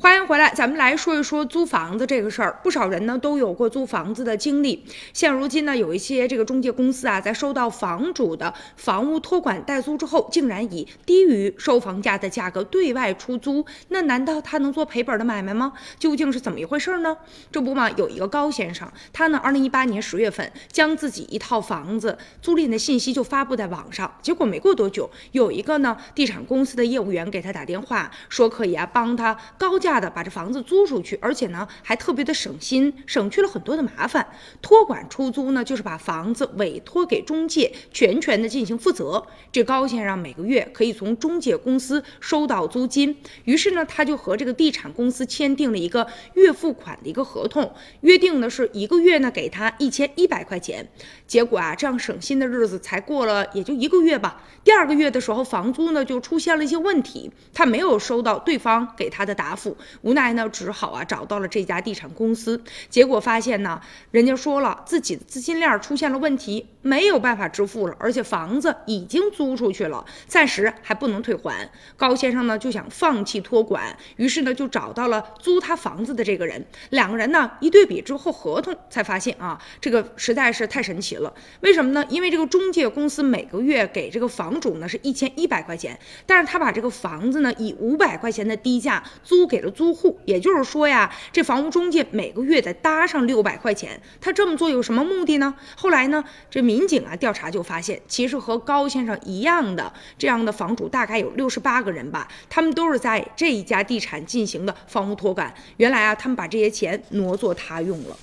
欢迎回来，咱们来说一说租房子这个事儿。不少人呢都有过租房子的经历。现如今呢，有一些这个中介公司啊，在收到房主的房屋托管代租之后，竟然以低于收房价的价格对外出租。那难道他能做赔本的买卖吗？究竟是怎么一回事呢？这不嘛，有一个高先生，他呢，二零一八年十月份将自己一套房子租赁的信息就发布在网上，结果没过多久，有一个呢地产公司的业务员给他打电话，说可以啊帮他告。高价的把这房子租出去，而且呢还特别的省心，省去了很多的麻烦。托管出租呢，就是把房子委托给中介，全权的进行负责。这高先生每个月可以从中介公司收到租金，于是呢他就和这个地产公司签订了一个月付款的一个合同，约定的是一个月呢给他一千一百块钱。结果啊，这样省心的日子才过了也就一个月吧。第二个月的时候，房租呢就出现了一些问题，他没有收到对方给他的答复。无奈呢，只好啊找到了这家地产公司，结果发现呢，人家说了自己的资金链出现了问题，没有办法支付了，而且房子已经租出去了，暂时还不能退还。高先生呢就想放弃托管，于是呢就找到了租他房子的这个人，两个人呢一对比之后，合同才发现啊，这个实在是太神奇了。为什么呢？因为这个中介公司每个月给这个房主呢是一千一百块钱，但是他把这个房子呢以五百块钱的低价租。给了租户，也就是说呀，这房屋中介每个月得搭上六百块钱。他这么做有什么目的呢？后来呢，这民警啊调查就发现，其实和高先生一样的这样的房主大概有六十八个人吧，他们都是在这一家地产进行的房屋托管。原来啊，他们把这些钱挪作他用了。